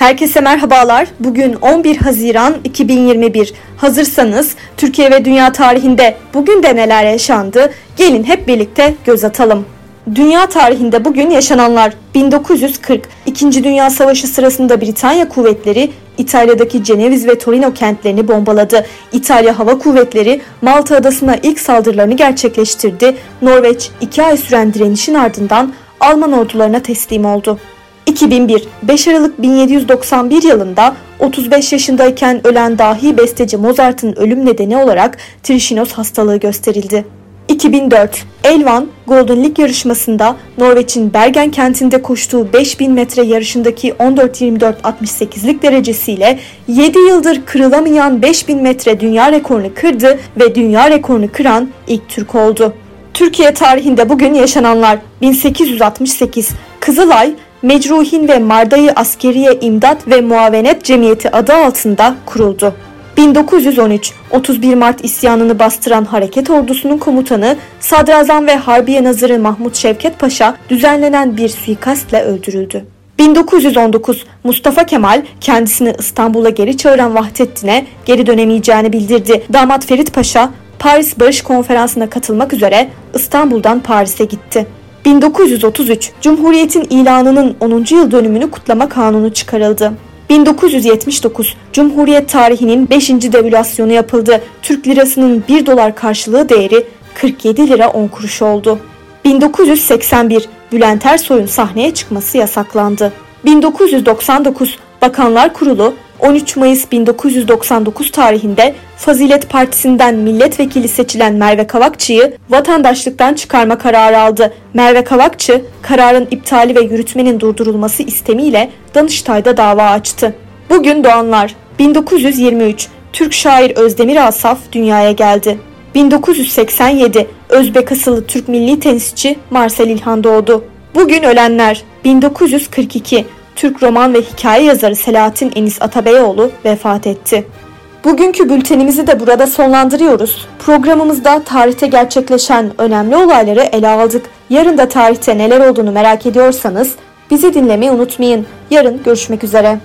Herkese merhabalar. Bugün 11 Haziran 2021. Hazırsanız Türkiye ve dünya tarihinde bugün de neler yaşandı? Gelin hep birlikte göz atalım. Dünya tarihinde bugün yaşananlar 1940 İkinci Dünya Savaşı sırasında Britanya kuvvetleri İtalya'daki Ceneviz ve Torino kentlerini bombaladı. İtalya Hava Kuvvetleri Malta adasına ilk saldırılarını gerçekleştirdi. Norveç 2 ay süren direnişin ardından Alman ordularına teslim oldu. 2001 5 Aralık 1791 yılında 35 yaşındayken ölen dahi besteci Mozart'ın ölüm nedeni olarak trişinos hastalığı gösterildi. 2004 Elvan Golden League yarışmasında Norveç'in Bergen kentinde koştuğu 5000 metre yarışındaki 14-24-68'lik derecesiyle 7 yıldır kırılamayan 5000 metre dünya rekorunu kırdı ve dünya rekorunu kıran ilk Türk oldu. Türkiye tarihinde bugün yaşananlar 1868 Kızılay Mecruhin ve Mardayı Askeriye İmdat ve Muavenet Cemiyeti adı altında kuruldu. 1913 31 Mart isyanını bastıran hareket ordusunun komutanı Sadrazam ve Harbiye Nazırı Mahmut Şevket Paşa düzenlenen bir suikastle öldürüldü. 1919 Mustafa Kemal kendisini İstanbul'a geri çağıran Vahdettin'e geri dönemeyeceğini bildirdi. Damat Ferit Paşa Paris Barış Konferansı'na katılmak üzere İstanbul'dan Paris'e gitti. 1933 Cumhuriyet'in ilanının 10. yıl dönümünü kutlama kanunu çıkarıldı. 1979 Cumhuriyet tarihinin 5. devülasyonu yapıldı. Türk lirasının 1 dolar karşılığı değeri 47 lira 10 kuruş oldu. 1981 Bülent Ersoy'un sahneye çıkması yasaklandı. 1999 Bakanlar Kurulu 13 Mayıs 1999 tarihinde Fazilet Partisi'nden milletvekili seçilen Merve Kavakçı'yı vatandaşlıktan çıkarma kararı aldı. Merve Kavakçı, kararın iptali ve yürütmenin durdurulması istemiyle Danıştay'da dava açtı. Bugün doğanlar 1923 Türk şair Özdemir Asaf dünyaya geldi. 1987 Özbek asıllı Türk milli tenisçi Marcel İlhan doğdu. Bugün ölenler 1942 Türk roman ve hikaye yazarı Selahattin Enis Atabeyoğlu vefat etti. Bugünkü bültenimizi de burada sonlandırıyoruz. Programımızda tarihte gerçekleşen önemli olayları ele aldık. Yarın da tarihte neler olduğunu merak ediyorsanız bizi dinlemeyi unutmayın. Yarın görüşmek üzere.